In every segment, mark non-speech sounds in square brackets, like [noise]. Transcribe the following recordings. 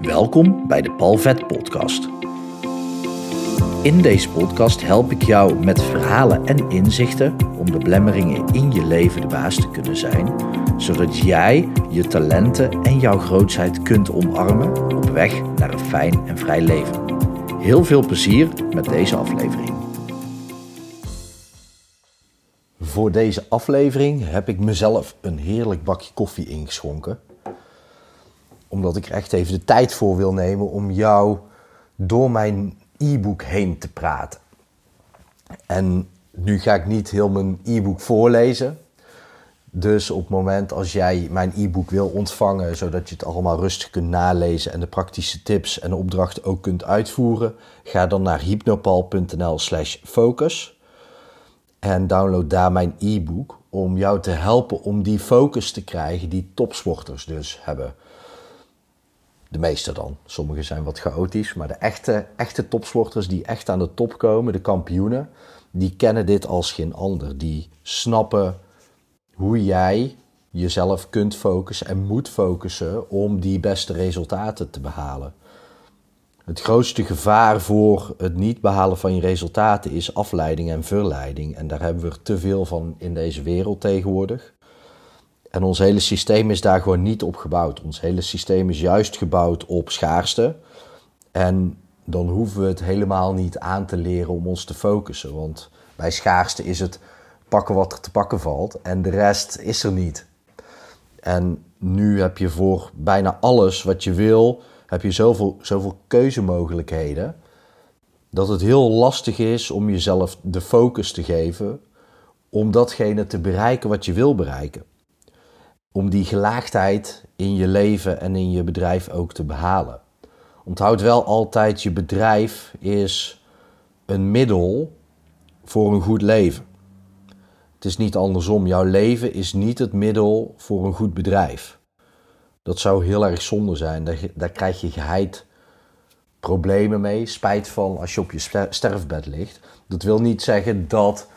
Welkom bij de Palvet Podcast. In deze podcast help ik jou met verhalen en inzichten om de blemmeringen in je leven de baas te kunnen zijn, zodat jij je talenten en jouw grootheid kunt omarmen op weg naar een fijn en vrij leven. Heel veel plezier met deze aflevering. Voor deze aflevering heb ik mezelf een heerlijk bakje koffie ingeschonken omdat ik echt even de tijd voor wil nemen om jou door mijn e-book heen te praten. En nu ga ik niet heel mijn e-book voorlezen. Dus op het moment als jij mijn e-book wil ontvangen, zodat je het allemaal rustig kunt nalezen en de praktische tips en opdrachten ook kunt uitvoeren, ga dan naar hypnopal.nl/slash focus en download daar mijn e-book om jou te helpen om die focus te krijgen die topsporters dus hebben. De meeste dan. Sommige zijn wat chaotisch, maar de echte, echte topsporters die echt aan de top komen, de kampioenen, die kennen dit als geen ander. Die snappen hoe jij jezelf kunt focussen en moet focussen om die beste resultaten te behalen. Het grootste gevaar voor het niet behalen van je resultaten is afleiding en verleiding. En daar hebben we er te veel van in deze wereld tegenwoordig. En ons hele systeem is daar gewoon niet op gebouwd. Ons hele systeem is juist gebouwd op schaarste. En dan hoeven we het helemaal niet aan te leren om ons te focussen. Want bij schaarste is het pakken wat er te pakken valt en de rest is er niet. En nu heb je voor bijna alles wat je wil, heb je zoveel, zoveel keuzemogelijkheden. Dat het heel lastig is om jezelf de focus te geven om datgene te bereiken wat je wil bereiken om die gelaagdheid in je leven en in je bedrijf ook te behalen. Onthoud wel altijd, je bedrijf is een middel voor een goed leven. Het is niet andersom. Jouw leven is niet het middel voor een goed bedrijf. Dat zou heel erg zonde zijn. Daar, daar krijg je geheid problemen mee. Spijt van als je op je sterfbed ligt. Dat wil niet zeggen dat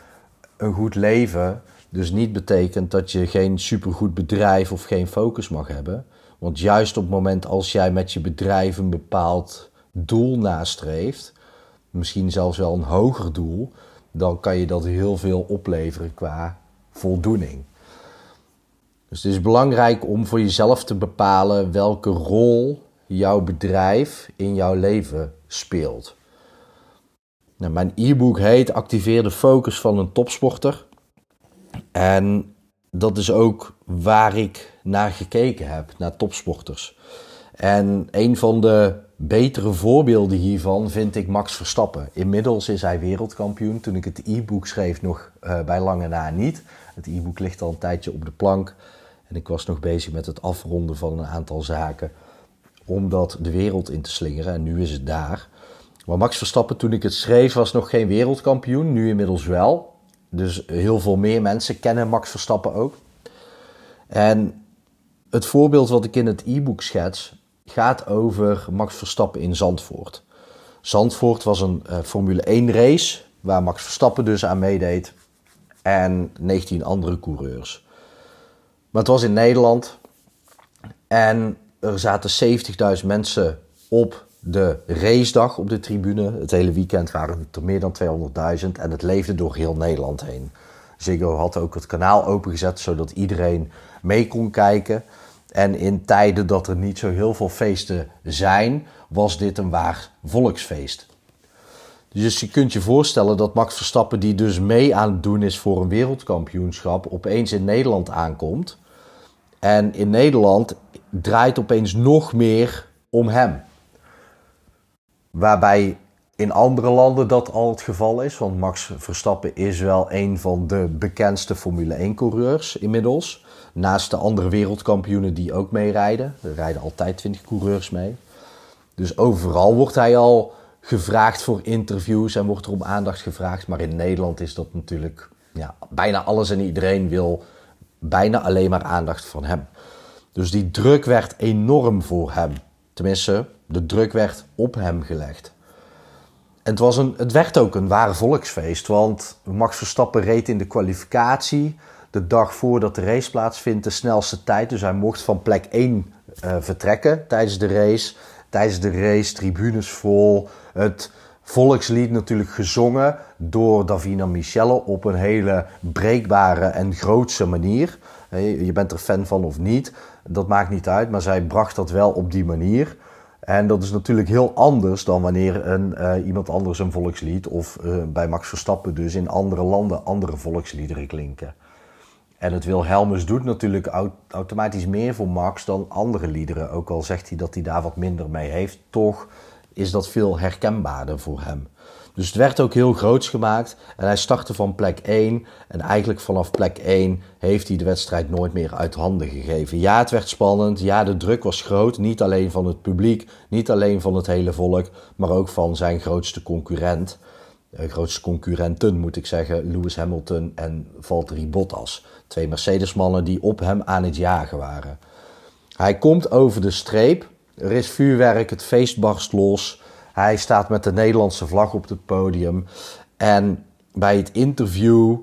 een goed leven dus niet betekent dat je geen supergoed bedrijf of geen focus mag hebben. Want juist op het moment als jij met je bedrijf een bepaald doel nastreeft, misschien zelfs wel een hoger doel, dan kan je dat heel veel opleveren qua voldoening. Dus het is belangrijk om voor jezelf te bepalen welke rol jouw bedrijf in jouw leven speelt. Nou, mijn e-book heet Activeer de focus van een topsporter. En dat is ook waar ik naar gekeken heb, naar topsporters. En een van de betere voorbeelden hiervan vind ik Max Verstappen. Inmiddels is hij wereldkampioen. Toen ik het e-book schreef, nog uh, bij lange na niet. Het e-book ligt al een tijdje op de plank. En ik was nog bezig met het afronden van een aantal zaken. Om dat de wereld in te slingeren. En nu is het daar. Maar Max Verstappen, toen ik het schreef, was nog geen wereldkampioen. Nu inmiddels wel. Dus heel veel meer mensen kennen Max Verstappen ook. En het voorbeeld wat ik in het e-book schets gaat over Max Verstappen in Zandvoort. Zandvoort was een uh, Formule 1 race waar Max Verstappen dus aan meedeed en 19 andere coureurs. Maar het was in Nederland en er zaten 70.000 mensen op de racedag op de tribune. Het hele weekend waren het er meer dan 200.000 en het leefde door heel Nederland heen. Ziggo had ook het kanaal opengezet zodat iedereen mee kon kijken. En in tijden dat er niet zo heel veel feesten zijn, was dit een waar volksfeest. Dus je kunt je voorstellen dat Max Verstappen, die dus mee aan het doen is voor een wereldkampioenschap, opeens in Nederland aankomt. En in Nederland draait opeens nog meer om hem. Waarbij in andere landen dat al het geval is. Want Max Verstappen is wel een van de bekendste Formule 1-coureurs inmiddels. Naast de andere wereldkampioenen die ook meerijden. Er rijden altijd 20 coureurs mee. Dus overal wordt hij al gevraagd voor interviews en wordt er om aandacht gevraagd. Maar in Nederland is dat natuurlijk... Ja, bijna alles en iedereen wil bijna alleen maar aandacht van hem. Dus die druk werd enorm voor hem. Tenminste, de druk werd op hem gelegd. En het, was een, het werd ook een ware volksfeest, want Max Verstappen reed in de kwalificatie de dag voordat de race plaatsvindt de snelste tijd. Dus hij mocht van plek 1 uh, eh, vertrekken tijdens de race. tijdens de race, tribunes vol. Het volkslied natuurlijk gezongen door Davina Michelle op een hele breekbare en grootse manier. Je bent er fan van of niet, dat maakt niet uit, maar zij bracht dat wel op die manier. En dat is natuurlijk heel anders dan wanneer een, uh, iemand anders een volkslied of uh, bij Max Verstappen dus in andere landen andere volksliederen klinken. En het Wilhelmus doet natuurlijk automatisch meer voor Max dan andere liederen. Ook al zegt hij dat hij daar wat minder mee heeft, toch is dat veel herkenbaarder voor hem. Dus het werd ook heel groots gemaakt en hij startte van plek 1. En eigenlijk vanaf plek 1 heeft hij de wedstrijd nooit meer uit handen gegeven. Ja, het werd spannend. Ja, de druk was groot. Niet alleen van het publiek, niet alleen van het hele volk, maar ook van zijn grootste concurrent. Uh, grootste concurrenten moet ik zeggen, Lewis Hamilton en Valtteri Bottas. Twee Mercedes-mannen die op hem aan het jagen waren. Hij komt over de streep. Er is vuurwerk, het feest barst los. Hij staat met de Nederlandse vlag op het podium. En bij het interview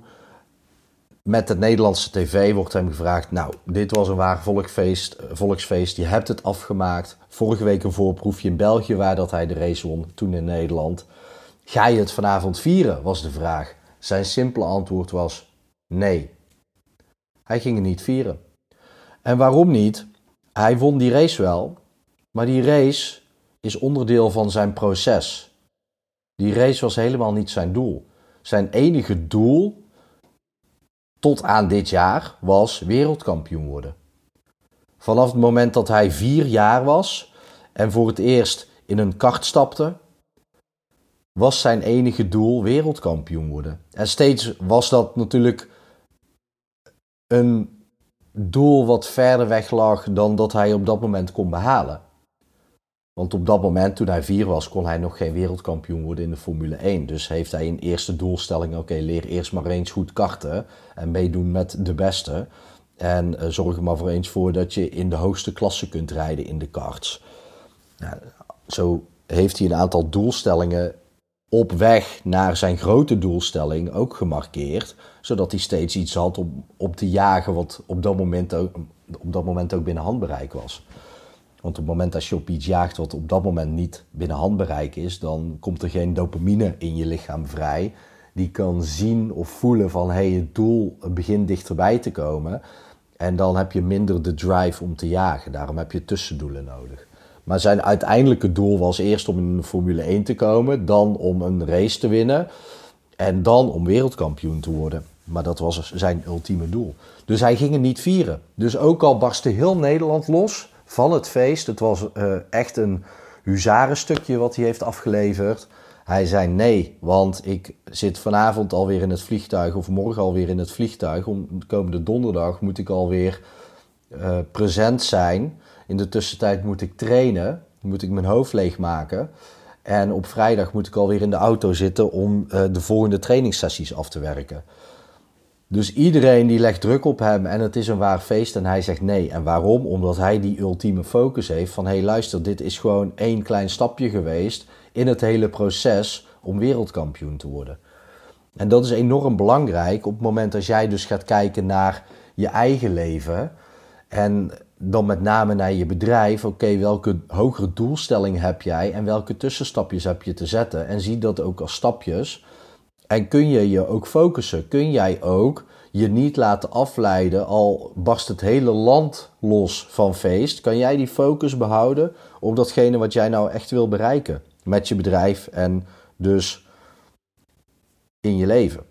met de Nederlandse tv wordt hem gevraagd: Nou, dit was een waar volksfeest, volksfeest. Je hebt het afgemaakt. Vorige week een voorproefje in België waar dat hij de race won, toen in Nederland. Ga je het vanavond vieren? was de vraag. Zijn simpele antwoord was: Nee. Hij ging het niet vieren. En waarom niet? Hij won die race wel, maar die race is onderdeel van zijn proces. Die race was helemaal niet zijn doel. Zijn enige doel tot aan dit jaar was wereldkampioen worden. Vanaf het moment dat hij vier jaar was en voor het eerst in een kart stapte, was zijn enige doel wereldkampioen worden. En steeds was dat natuurlijk een doel wat verder weg lag dan dat hij op dat moment kon behalen. Want op dat moment, toen hij vier was, kon hij nog geen wereldkampioen worden in de Formule 1. Dus heeft hij een eerste doelstelling: oké, leer eerst maar eens goed karten en meedoen met de beste. En uh, zorg er maar voor eens voor dat je in de hoogste klasse kunt rijden in de karts. zo heeft hij een aantal doelstellingen op weg naar zijn grote doelstelling ook gemarkeerd. Zodat hij steeds iets had om op te jagen wat op dat moment ook, op dat moment ook binnen handbereik was. Want op het moment dat je op iets jaagt wat op dat moment niet binnen handbereik is, dan komt er geen dopamine in je lichaam vrij. Die kan zien of voelen van hey, het doel begint dichterbij te komen. En dan heb je minder de drive om te jagen. Daarom heb je tussendoelen nodig. Maar zijn uiteindelijke doel was eerst om in de Formule 1 te komen, dan om een race te winnen en dan om wereldkampioen te worden. Maar dat was zijn ultieme doel. Dus hij ging het niet vieren. Dus ook al barstte heel Nederland los, van het feest. Het was uh, echt een huzarenstukje wat hij heeft afgeleverd. Hij zei nee, want ik zit vanavond alweer in het vliegtuig of morgen alweer in het vliegtuig. Om komende donderdag moet ik alweer uh, present zijn. In de tussentijd moet ik trainen, moet ik mijn hoofd leegmaken. En op vrijdag moet ik alweer in de auto zitten om uh, de volgende trainingssessies af te werken. Dus iedereen die legt druk op hem en het is een waar feest en hij zegt nee. En waarom? Omdat hij die ultieme focus heeft van hé hey, luister, dit is gewoon één klein stapje geweest in het hele proces om wereldkampioen te worden. En dat is enorm belangrijk op het moment dat jij dus gaat kijken naar je eigen leven en dan met name naar je bedrijf. Oké, welke hogere doelstelling heb jij en welke tussenstapjes heb je te zetten? En zie dat ook als stapjes en kun je je ook focussen? Kun jij ook je niet laten afleiden, al barst het hele land los van feest? Kan jij die focus behouden op datgene wat jij nou echt wil bereiken met je bedrijf en dus in je leven?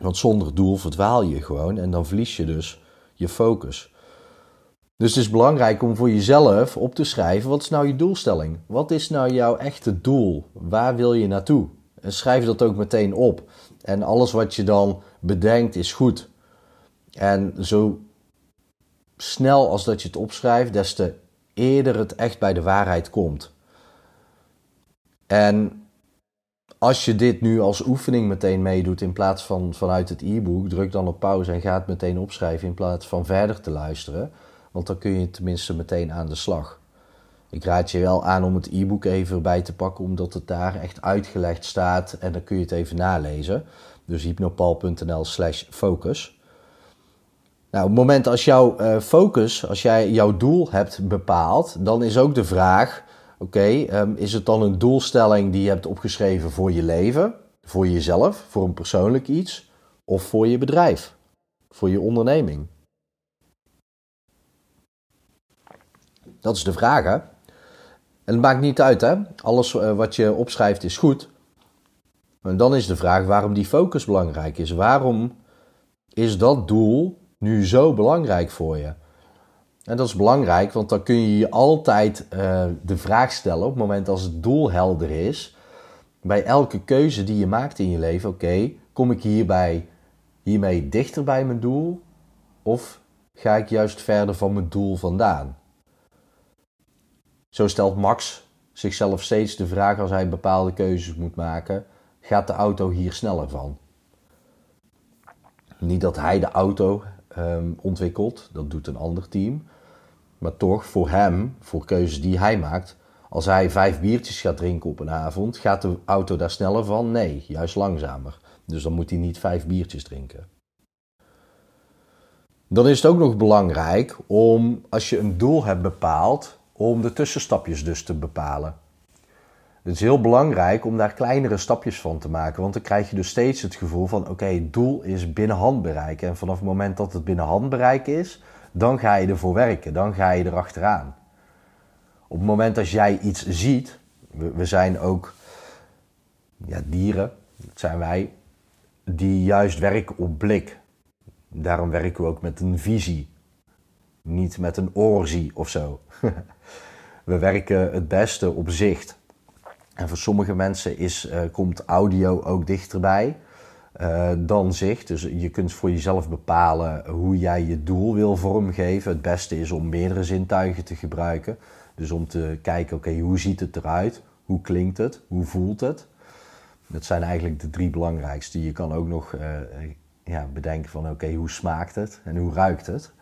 Want zonder doel verdwaal je gewoon en dan verlies je dus je focus. Dus het is belangrijk om voor jezelf op te schrijven: wat is nou je doelstelling? Wat is nou jouw echte doel? Waar wil je naartoe? Schrijf dat ook meteen op. En alles wat je dan bedenkt is goed. En zo snel als dat je het opschrijft, des te eerder het echt bij de waarheid komt. En als je dit nu als oefening meteen meedoet in plaats van vanuit het e-book, druk dan op pauze en ga het meteen opschrijven in plaats van verder te luisteren. Want dan kun je tenminste meteen aan de slag. Ik raad je wel aan om het e-book even erbij te pakken, omdat het daar echt uitgelegd staat en dan kun je het even nalezen. Dus hypnopal.nl slash focus. Nou, op het moment als jouw uh, focus, als jij jouw doel hebt bepaald, dan is ook de vraag, Oké, ehm, is het dan een doelstelling die je hebt opgeschreven voor je leven, voor jezelf, voor een persoonlijk iets, of voor je bedrijf, voor je onderneming? Dat is de vraag, hè? En het maakt niet uit, hè? Alles eh, wat je opschrijft is goed. En dan is de vraag waarom die focus belangrijk is. Waarom is dat doel nu zo belangrijk voor je? En dat is belangrijk, want dan kun je je altijd uh, de vraag stellen op het moment als het doel helder is. Bij elke keuze die je maakt in je leven, oké, kom ik hierbij, hiermee dichter bij mijn doel? Of ga ik juist verder van mijn doel vandaan? Zo stelt Max zichzelf steeds de vraag als hij bepaalde keuzes moet maken: gaat de auto hier sneller van? Niet dat hij de auto um, ontwikkelt, dat doet een ander team. Maar toch, voor hem, voor keuzes die hij maakt, als hij vijf biertjes gaat drinken op een avond, gaat de auto daar sneller van? Nee, juist langzamer. Dus dan moet hij niet vijf biertjes drinken. Dan is het ook nog belangrijk om, als je een doel hebt bepaald, om de tussenstapjes dus te bepalen. Het is heel belangrijk om daar kleinere stapjes van te maken, want dan krijg je dus steeds het gevoel van: oké, het doel is binnen handbereik. En vanaf het moment dat het binnen handbereik is, dan ga je ervoor werken, dan ga je erachteraan. Op het moment dat jij iets ziet, we, we zijn ook ja, dieren, dat zijn wij, die juist werken op blik. Daarom werken we ook met een visie, niet met een oorzie of zo. [laughs] we werken het beste op zicht. En voor sommige mensen is, uh, komt audio ook dichterbij uh, dan zicht. Dus je kunt voor jezelf bepalen hoe jij je doel wil vormgeven. Het beste is om meerdere zintuigen te gebruiken. Dus om te kijken, oké, hoe ziet het eruit? Hoe klinkt het? Hoe voelt het? Dat zijn eigenlijk de drie belangrijkste. Je kan ook nog uh, ja, bedenken van, oké, hoe smaakt het? En hoe ruikt het?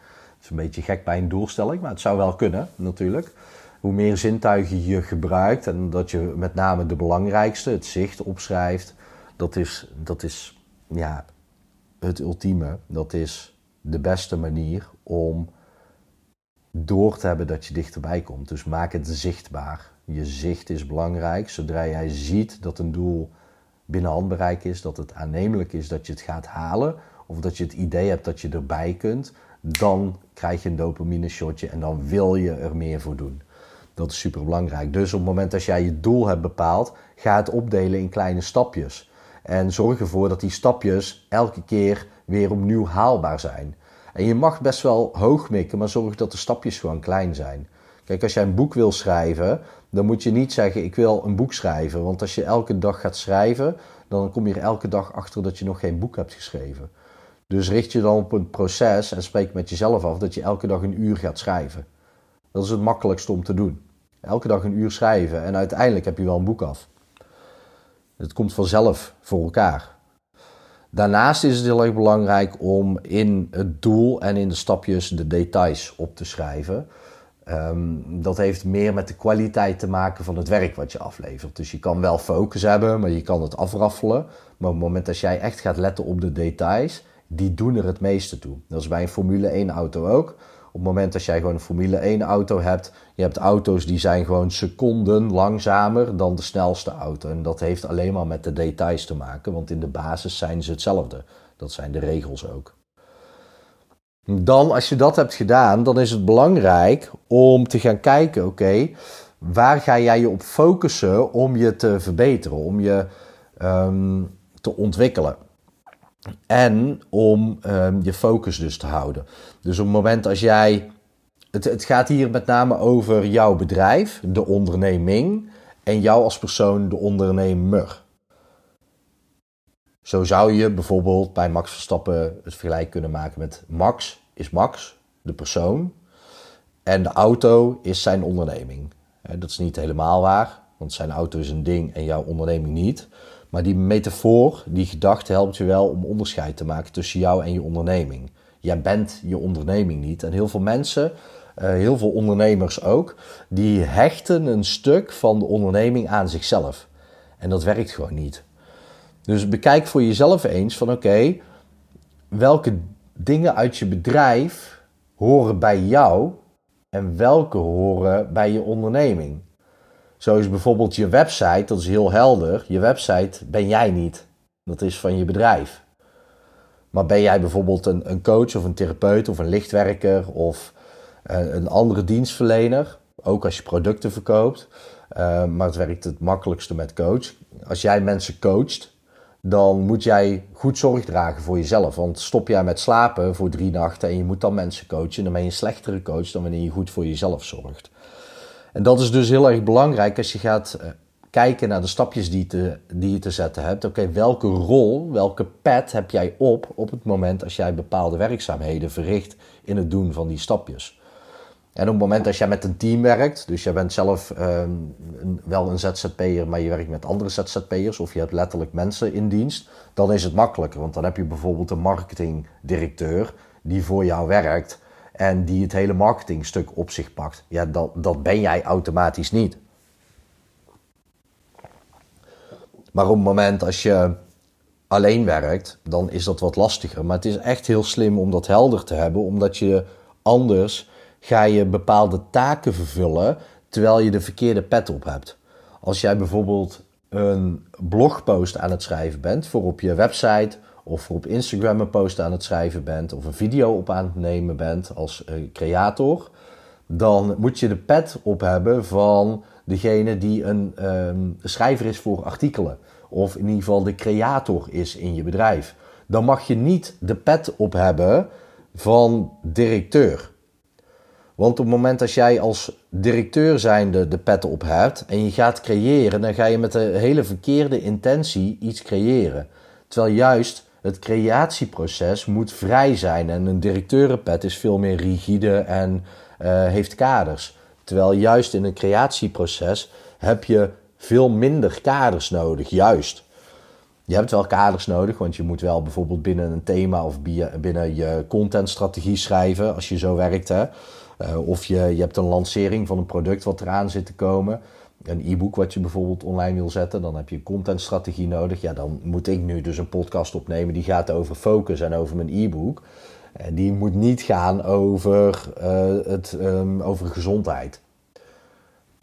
Is een beetje gek bij een doelstelling, maar het zou wel kunnen, natuurlijk hoe meer zintuigen je gebruikt en dat je met name de belangrijkste, het zicht, opschrijft, dat is, dat is ja, het ultieme. Dat is de beste manier om door te hebben dat je dichterbij komt. Dus maak het zichtbaar. Je zicht is belangrijk. Zodra jij ziet dat een doel binnen handbereik is, dat het aannemelijk is dat je het gaat halen, of dat je het idee hebt dat je erbij kunt, dan krijg je een dopamine shotje en dan wil je er meer voor doen. Dat is super belangrijk. Dus op het moment dat jij je doel hebt bepaald, ga het opdelen in kleine stapjes. En zorg ervoor dat die stapjes elke keer weer opnieuw haalbaar zijn. En je mag best wel hoog mikken, maar zorg dat de stapjes gewoon klein zijn. Kijk, als jij een boek wil schrijven, dan moet je niet zeggen: Ik wil een boek schrijven. Want als je elke dag gaat schrijven, dan kom je er elke dag achter dat je nog geen boek hebt geschreven. Dus richt je dan op een proces en spreek met jezelf af dat je elke dag een uur gaat schrijven. Dat is het makkelijkste om te doen. Elke dag een uur schrijven en uiteindelijk heb je wel een boek af. Het komt vanzelf voor elkaar. Daarnaast is het heel erg belangrijk om in het doel en in de stapjes de details op te schrijven. Ehm, dat heeft meer met de kwaliteit te maken van het werk wat je aflevert. Dus je kan wel focus hebben, maar je kan het afraffelen. Maar op het moment dat jij echt gaat letten op de details, die doen er het meeste toe. Dat is bij een Formule 1 auto ook. Op het moment dat jij gewoon een Formule 1 auto hebt, je hebt auto's die zijn gewoon seconden langzamer dan de snelste auto. En dat heeft alleen maar met de details te maken, want in de basis zijn ze hetzelfde. Dat zijn de regels ook. Dan, als je dat hebt gedaan, dan is het belangrijk om te gaan kijken, oké, waar ga jij je op focussen om je te verbeteren, om je um, te ontwikkelen. En om um, je focus dus te houden. Dus op het moment als jij. Het, het gaat hier met name over jouw bedrijf, de onderneming. En jou als persoon, de ondernemer. Zo zou je bijvoorbeeld bij Max Verstappen het vergelijk kunnen maken met Max is Max, de persoon. En de auto is zijn onderneming. Dat is niet helemaal waar, want zijn auto is een ding en jouw onderneming niet. Maar die metafoor, die gedachte helpt je wel om onderscheid te maken tussen jou en je onderneming. Jij bent je onderneming niet. En heel veel mensen, uh, heel veel ondernemers ook, die hechten een stuk van de onderneming aan zichzelf. En dat werkt gewoon niet. Dus bekijk voor jezelf eens van oké, welke dingen uit je bedrijf horen bij jou en welke horen bij je onderneming. Zo is bijvoorbeeld je website, dat is heel helder. Je website ben jij niet. Dat is van je bedrijf. Maar ben jij bijvoorbeeld een, een coach of een therapeut of een lichtwerker of uh, een andere dienstverlener, ook als je producten verkoopt, uh, maar het werkt het makkelijkste met coach. Als jij mensen coacht, dan moet jij goed zorg dragen voor jezelf. Want stop jij met slapen voor drie nachten en je moet dan mensen coachen, dan ben je een slechtere coach dan wanneer je goed voor jezelf zorgt. En dat is dus heel erg belangrijk als je gaat uh, kijken naar de stapjes die, te, die je te zetten hebt. Oké, welke rol, welke pet heb jij op op het moment als jij bepaalde werkzaamheden verricht in het doen van die stapjes? En op het moment dat jij met een team werkt, dus jij bent zelf um, een, wel een ZZP'er, maar je werkt met andere ZZP'ers of je hebt letterlijk mensen in dienst, dan is het makkelijker. Want dan heb je bijvoorbeeld een marketingdirecteur die voor jou werkt en die het hele marketingstuk op zich pakt. Ja, dat, dat ben jij automatisch niet. Maar op het moment als je alleen werkt, dan is dat wat lastiger. Maar het is echt heel slim om dat helder te hebben, omdat je anders ga je bepaalde taken vervullen terwijl je de verkeerde pet op hebt. Als jij bijvoorbeeld een blogpost aan het schrijven bent voor op je website of op Instagram een post aan het schrijven bent of een video op aan het nemen bent als uh, creator, dan moet je de pet op hebben van degene die een um, schrijver is voor artikelen. Of in ieder geval de creator is in je bedrijf. Dan mag je niet de pet op hebben van directeur. Want op het moment dat jij als directeur zijnde de pet op hebt en je gaat creëren, dan ga je met een hele verkeerde intentie iets creëren. Terwijl juist het creatieproces moet vrij zijn en een directeurenpet is veel meer rigide en uh, heeft kaders. Terwijl juist in een creatieproces heb je veel minder kaders nodig, juist. Je hebt wel kaders nodig, want je moet wel bijvoorbeeld binnen een thema of binnen je contentstrategie schrijven, als je zo werkt. Hè. Uh, of je, je hebt een lancering van een product wat eraan zit te komen. Een e-book wat je bijvoorbeeld online wil zetten, dan heb je een contentstrategie nodig. Ja, dan moet ik nu dus een podcast opnemen die gaat over focus en over mijn e-book. En die moet niet gaan over, uh, het, um, over gezondheid.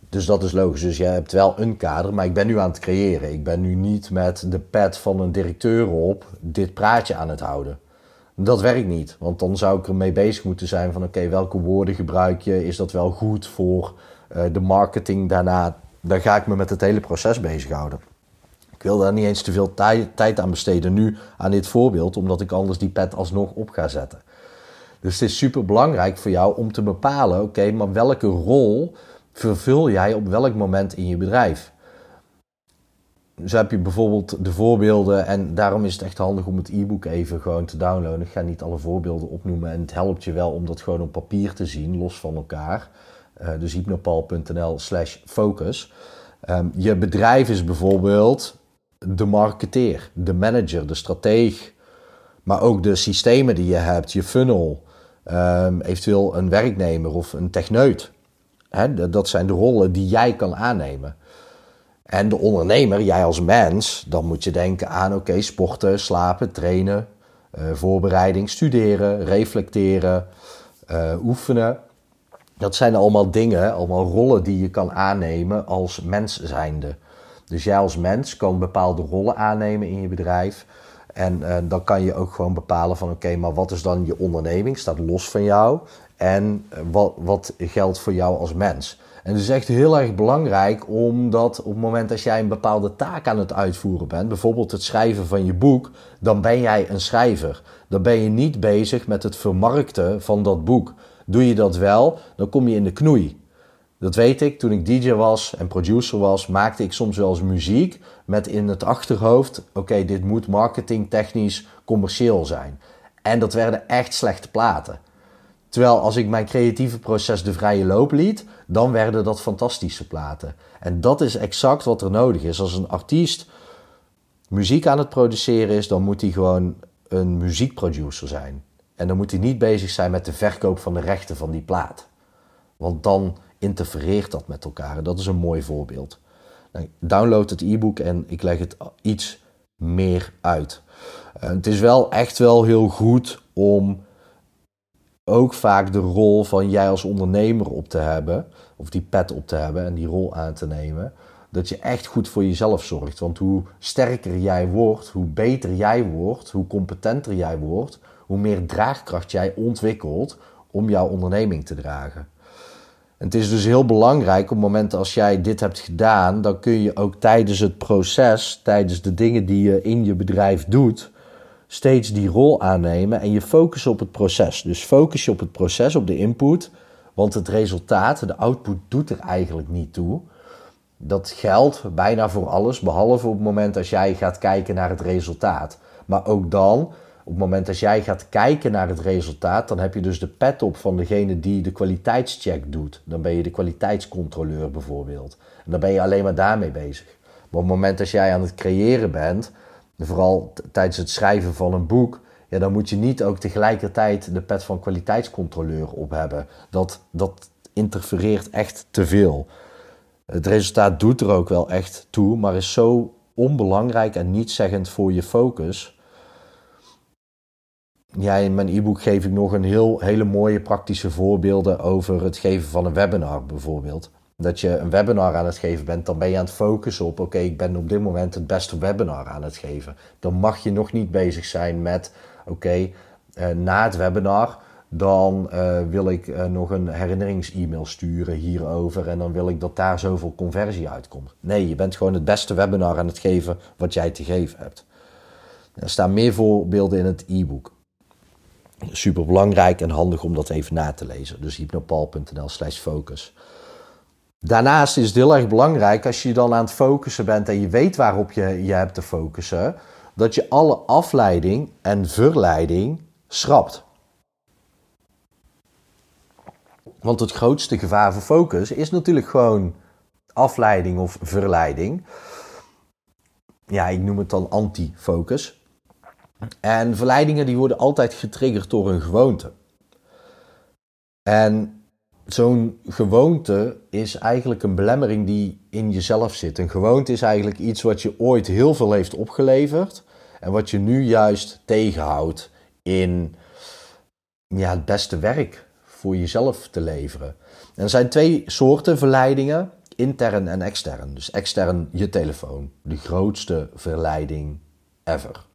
Dus dat is logisch. Dus je hebt wel een kader, maar ik ben nu aan het creëren. Ik ben nu niet met de pad van een directeur op dit praatje aan het houden. Dat werkt niet, want dan zou ik ermee bezig moeten zijn van oké, welke woorden gebruik je? Is dat wel goed voor uh, de marketing daarna? Dan ga ik me met het hele proces bezighouden. Ik wil daar niet eens te veel tijd aan besteden nu aan dit voorbeeld, omdat ik anders die pet alsnog op ga zetten. Dus het is super belangrijk voor jou om te bepalen, oké, maar welke rol vervul jij op welk moment in je bedrijf? Zo heb je bijvoorbeeld de voorbeelden en daarom is het echt handig om het e-book even gewoon te downloaden. Ik ga niet alle voorbeelden opnoemen en het helpt je wel om dat gewoon op papier te zien, los van elkaar. Uh, dus hypnopal.nl slash focus. Um, je bedrijf is bijvoorbeeld de marketeer, de manager, de strateeg, maar ook de systemen die je hebt, je funnel, um, eventueel een werknemer of een techneut. Dat zijn de rollen die jij kan aannemen. En de ondernemer, jij als mens, dan moet je denken aan oké, sporten, slapen, trainen, uh, voorbereiding, studeren, reflecteren, uh, oefenen. Dat zijn allemaal dingen, allemaal rollen die je kan aannemen als mens zijnde. Dus jij als mens kan bepaalde rollen aannemen in je bedrijf. En uh, dan kan je ook gewoon bepalen van oké, maar wat is dan je onderneming? Staat los van jou. En wat, wat geldt voor jou als mens? En het is echt heel erg belangrijk omdat op het moment dat jij een bepaalde taak aan het uitvoeren bent, bijvoorbeeld het schrijven van je boek, dan ben jij een schrijver. Dan ben je niet bezig met het vermarkten van dat boek. Doe je dat wel, dan kom je in de knoei. Dat weet ik, toen ik DJ was en producer was, maakte ik soms wel eens muziek met in het achterhoofd: oké, dit moet marketingtechnisch commercieel zijn. En dat werden echt slechte platen. Terwijl als ik mijn creatieve proces de vrije loop liet, dan werden dat fantastische platen. En dat is exact wat er nodig is. Als een artiest muziek aan het produceren is, dan moet hij gewoon een muziekproducer zijn. En dan moet hij niet bezig zijn met de verkoop van de rechten van die plaat. Want dan interfereert dat met elkaar. dat is een mooi voorbeeld. Nou, download het e-book en ik leg het iets meer uit. Uh, het is wel echt wel heel goed om ook vaak de rol van jij als ondernemer op te hebben. of die pet op te hebben en die rol aan te nemen, dat je echt goed voor jezelf zorgt. Want hoe sterker jij wordt, hoe beter jij wordt, hoe competenter jij wordt, hoe meer draagkracht jij ontwikkelt om jouw onderneming te dragen. En het is dus heel belangrijk op het moment als jij dit hebt gedaan, dan kun je ook tijdens het proces, tijdens de dingen die je in je bedrijf doet, steeds die rol aannemen en je focus op het proces. Dus focus je op het proces, op de input, want het resultaat, de output doet er eigenlijk niet toe. Dat geldt bijna voor alles, behalve op het moment als jij gaat kijken naar het resultaat. Maar ook dan, op het moment als jij gaat kijken naar het resultaat, dan heb je dus de pet op van degene die de kwaliteitscheck doet. Dan ben je de kwaliteitscontroleur bijvoorbeeld. En dan ben je alleen maar daarmee bezig. Maar op het moment als jij aan het creëren bent, vooral tijdens het schrijven van een boek, ja, dan moet je niet ook tegelijkertijd de pet van kwaliteitscontroleur op hebben. Dat, dat interfereert echt te veel. Het resultaat doet er ook wel echt toe, maar is zo onbelangrijk en niet zeggend voor je focus. Ja, in mijn e-book geef ik nog een heel, hele mooie praktische voorbeelden over het geven van een webinar bijvoorbeeld. Dat je een webinar aan het geven bent, dan ben je aan het focussen op: oké, ik ben op dit moment het beste webinar aan het geven. Dan mag je nog niet bezig zijn met: oké, eh, na het webinar dan uh, wil ik uh, nog een herinnerings-e-mail sturen hierover en dan wil ik dat daar zoveel conversie uitkomt. Nee, je bent gewoon het beste webinar aan het geven wat jij te geven hebt. Er staan meer voorbeelden in het e-book. Super belangrijk en handig om dat even na te lezen. Dus hypnopal.nl/slash focus. Daarnaast is het heel erg belangrijk als je dan aan het focussen bent en je weet waarop je je hebt te focussen, dat je alle afleiding en verleiding schrapt. Want het grootste gevaar voor focus is natuurlijk gewoon afleiding of verleiding. Ja, ik noem het dan anti-focus. En verleidingen die worden altijd getriggerd door een gewoonte. En zo'n gewoonte is eigenlijk een belemmering die in jezelf zit. Een gewoonte is eigenlijk iets wat je ooit heel veel heeft opgeleverd en wat je nu juist tegenhoudt in ja, het beste werk voor jezelf te leveren. En er zijn twee soorten verleidingen, intern en extern. Dus extern je telefoon, de grootste verleiding ever.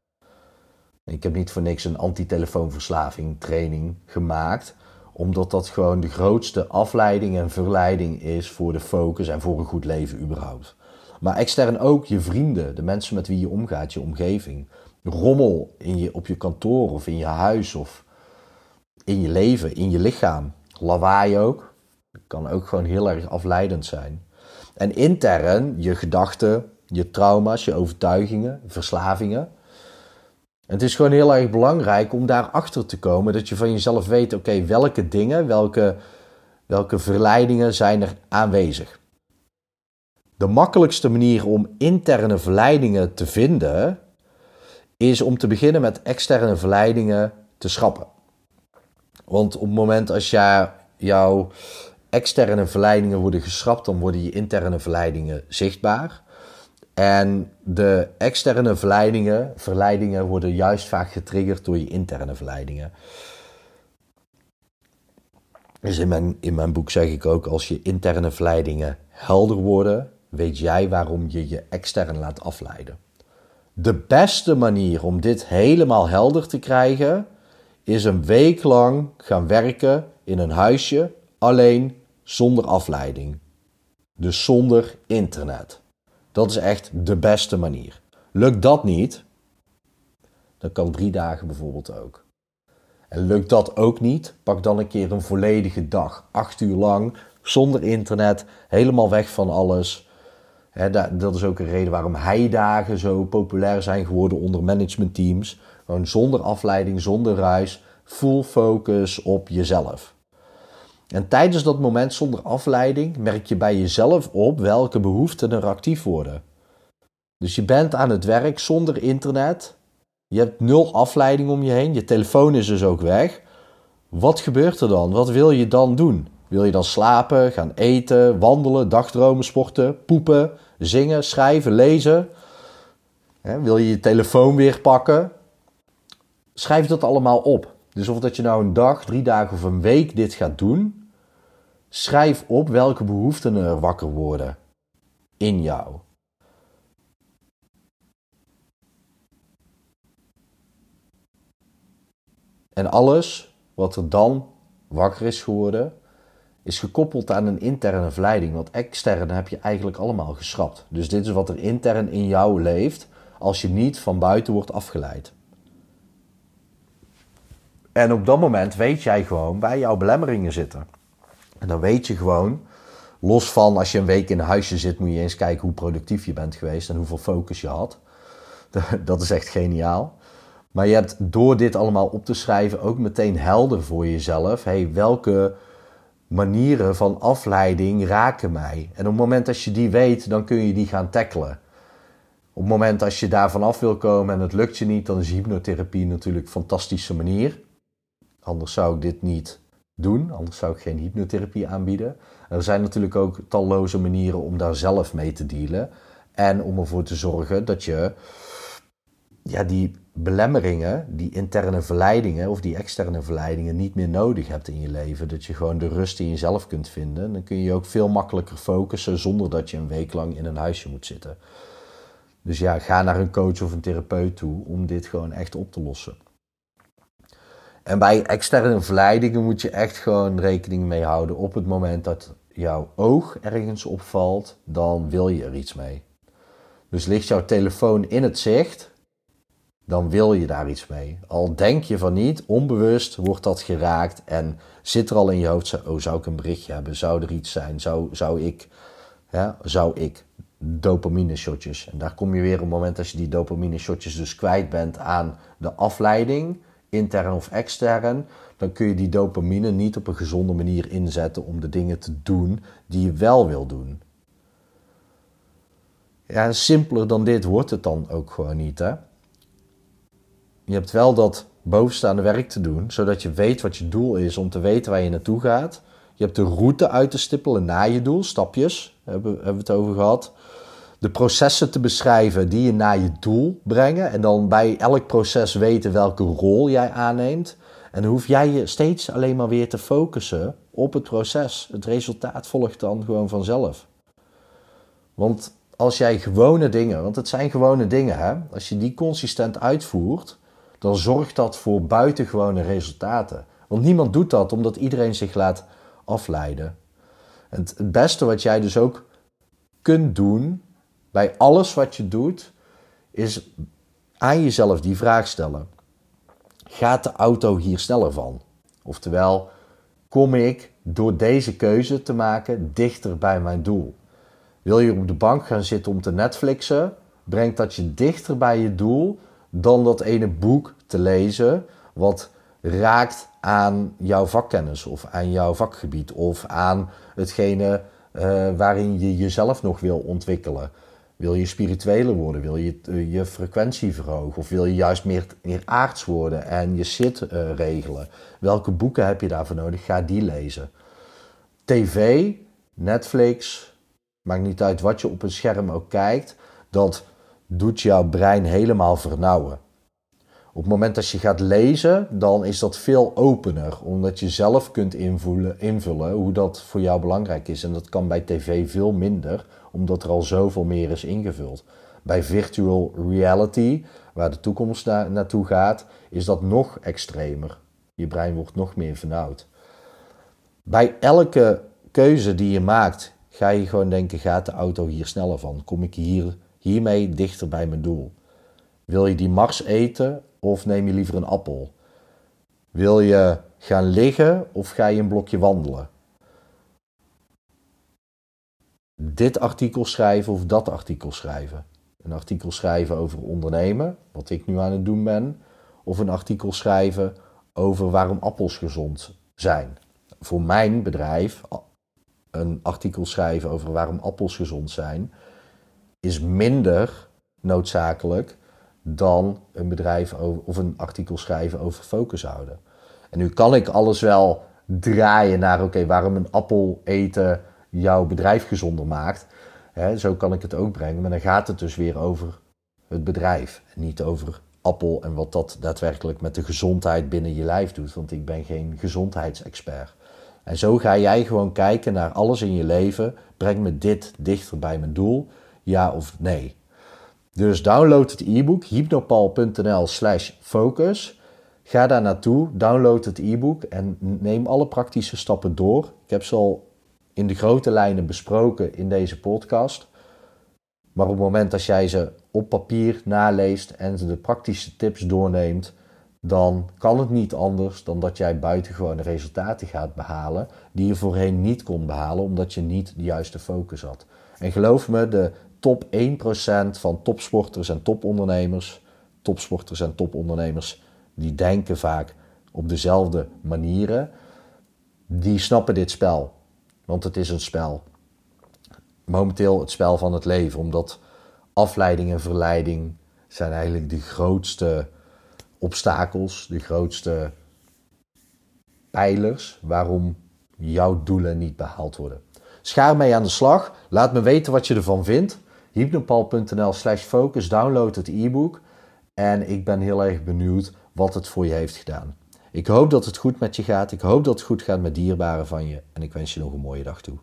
Ik heb niet voor niks een antitelefoonverslaving training gemaakt, omdat dat gewoon de grootste afleiding en verleiding is voor de focus en voor een goed leven überhaupt. Maar extern ook je vrienden, de mensen met wie je omgaat, je omgeving. Rommel in je, op je kantoor of in je huis of in je leven, in je lichaam. Lawaai ook. Dat kan ook gewoon heel erg afleidend zijn. En intern je gedachten, je trauma's, je overtuigingen, verslavingen. Het is gewoon heel erg belangrijk om daarachter te komen dat je van jezelf weet: oké, welke dingen, welke, welke verleidingen zijn er aanwezig. De makkelijkste manier om interne verleidingen te vinden is om te beginnen met externe verleidingen te schrappen. Want op het moment als jij, jouw externe verleidingen worden geschrapt, dan worden je interne verleidingen zichtbaar. En de externe verleidingen, verleidingen worden juist vaak getriggerd door je interne verleidingen. Dus in mijn, in mijn boek zeg ik ook, als je interne verleidingen helder worden, weet jij waarom je je extern laat afleiden. De beste manier om dit helemaal helder te krijgen, is een week lang gaan werken in een huisje, alleen zonder afleiding. Dus zonder internet. Dat is echt de beste manier. Lukt dat niet, dan kan drie dagen bijvoorbeeld ook. En lukt dat ook niet, pak dan een keer een volledige dag, acht uur lang, zonder internet, helemaal weg van alles. dat is ook een reden waarom heidagen zo populair zijn geworden onder managementteams. Gewoon zonder afleiding, zonder ruis, full focus op jezelf. En tijdens dat moment zonder afleiding merk je bij jezelf op welke behoeften er actief worden. Dus je bent aan het werk zonder internet. Je hebt nul afleiding om je heen. Je telefoon is dus ook weg. Wat gebeurt er dan? Wat wil je dan doen? Wil je dan slapen, gaan eten, wandelen, dagdromen, sporten, poepen, zingen, schrijven, lezen? wil je je telefoon weer pakken? Schrijf dat allemaal op. Dus of dat je nou een dag, drie dagen of een week dit gaat doen, schrijf op welke behoeften er wakker worden in jou. En alles wat er dan wakker is geworden, is gekoppeld aan een interne verleiding. Want externe heb je eigenlijk allemaal geschrapt. Dus dit is wat er intern in jou leeft als je niet van buiten wordt afgeleid. En op dat moment weet jij gewoon waar jouw belemmeringen zitten. En dan weet je gewoon, los van als je een week in een huisje zit, moet je eens kijken hoe productief je bent geweest en hoeveel focus je had. [laughs] Dat is echt geniaal. Maar je hebt door dit allemaal op te schrijven ook meteen helder voor jezelf. Hey, welke manieren van afleiding raken mij? En op het moment dat je die weet, dan kun je die gaan tackelen. Op het moment als je daar vanaf wil komen en het lukt je niet, dan is hypnotherapie natuurlijk een fantastische manier. Anders zou ik dit niet doen, anders zou ik geen hypnotherapie aanbieden. er zijn natuurlijk ook talloze manieren om daar zelf mee te dealen. En om ervoor te zorgen dat je ja, die belemmeringen, die interne verleidingen of die externe verleidingen niet meer nodig hebt in je leven. Dat je gewoon de rust in jezelf kunt vinden. Dan kun je je ook veel makkelijker focussen zonder dat je een week lang in een huisje moet zitten. Dus ja, ga naar een coach of een therapeut toe om dit gewoon echt op te lossen. En bij externe verleidingen moet je echt gewoon rekening mee houden. Op het moment dat jouw oog ergens opvalt, dan wil je er iets mee. Dus ligt jouw telefoon in het zicht, dan wil je daar iets mee. Al denk je van niet, onbewust wordt dat geraakt en zit er al in je hoofd, oh zou ik een berichtje hebben, zou er iets zijn, zou, zou ik, ja, zou ik dopamine shotjes. En daar kom je weer op het moment als je die dopamine shotjes dus kwijt bent aan de afleiding, intern of extern, dan kun je die dopamine niet op een gezonde manier inzetten om de dingen te doen die je wel wil doen. Ja, simpeler dan dit wordt het dan ook gewoon niet, hè? Je hebt wel dat bovenstaande werk te doen, zodat je weet wat je doel is om te weten waar je naartoe gaat. Je hebt de route uit te stippelen naar je doel, stapjes, hebben, hebben we het over gehad. De processen te beschrijven die je naar je doel brengen. En dan bij elk proces weten welke rol jij aanneemt. En dan hoef jij je steeds alleen maar weer te focussen op het proces. Het resultaat volgt dan gewoon vanzelf. Want als jij gewone dingen, want het zijn gewone dingen, hè? als je die consistent uitvoert, dan zorgt dat voor buitengewone resultaten. Want niemand doet dat omdat iedereen zich laat afleiden. En het beste wat jij dus ook kunt doen bij alles wat je doet, is aan jezelf die vraag stellen: gaat de auto hier sneller van? Oftewel, kom ik door deze keuze te maken dichter bij mijn doel? Wil je op de bank gaan zitten om te Netflixen? Brengt dat je dichter bij je doel dan dat ene boek te lezen wat raakt aan jouw vakkennis of aan jouw vakgebied of aan hetgene uh, waarin je jezelf nog wil ontwikkelen. Wil je spiritueler worden? Wil je uh, je frequentie verhogen? Of wil je juist meer, meer aards worden en je zit uh, regelen? Welke boeken heb je daarvoor nodig? Ga die lezen. TV, Netflix, maakt niet uit wat je op een scherm ook kijkt, dat doet jouw brein helemaal vernauwen. Op het moment dat je gaat lezen, dan is dat veel opener, omdat je zelf kunt invullen, invullen hoe dat voor jou belangrijk is. En dat kan bij tv veel minder, omdat er al zoveel meer is ingevuld. Bij virtual reality, waar de toekomst naartoe gaat, is dat nog extremer. Je brein wordt nog meer vernauwd. Bij elke keuze die je maakt, ga je gewoon denken: gaat de auto hier sneller van? Kom ik hier, hiermee dichter bij mijn doel? Wil je die Mars eten of neem je liever een appel? Wil je gaan liggen of ga je een blokje wandelen? Dit artikel schrijven of dat artikel schrijven? Een artikel schrijven over ondernemen, wat ik nu aan het doen ben, of een artikel schrijven over waarom appels gezond zijn. Voor mijn bedrijf een artikel schrijven over waarom appels gezond zijn, is minder noodzakelijk dan een bedrijf of een artikel schrijven over focus houden. En nu kan ik alles wel draaien naar, oké, waarom een appel eten jouw bedrijf gezonder maakt. zo kan ik het ook brengen, maar dan gaat het dus weer over het bedrijf. Niet over appel en wat dat daadwerkelijk met de gezondheid binnen je lijf doet. Want ik ben geen gezondheidsexpert. En zo ga jij gewoon kijken naar alles in je leven. Breng me dit dichter bij mijn doel? Ja of nee? Dus download het e-book hypnopal.nl slash focus. Ga daar naartoe, download het e-book en neem alle praktische stappen door. Ik heb ze al in de grote lijnen besproken in deze podcast. Maar op het moment dat jij ze op papier naleest en de praktische tips doorneemt, dan kan het niet anders dan dat jij buitengewone resultaten gaat behalen die je voorheen niet kon behalen omdat je niet de juiste focus had. En geloof me, de top 1% van topsporters en topondernemers, topsporters en topondernemers, die denken vaak op dezelfde manieren, die snappen dit spel. Want het is een spel. Momenteel het spel van het leven, omdat afleiding en verleiding zijn eigenlijk de grootste obstakels, de grootste pijlers waarom jouw doelen niet behaald worden. Schaar mee aan de slag. Laat me weten wat je ervan vindt. hypnopal.nl slash focus. Download het e-book. En ik ben heel erg benieuwd wat het voor je heeft gedaan. Ik hoop dat het goed met je gaat. Ik hoop dat het goed gaat met dierbaren van je. En ik wens je nog een mooie dag toe.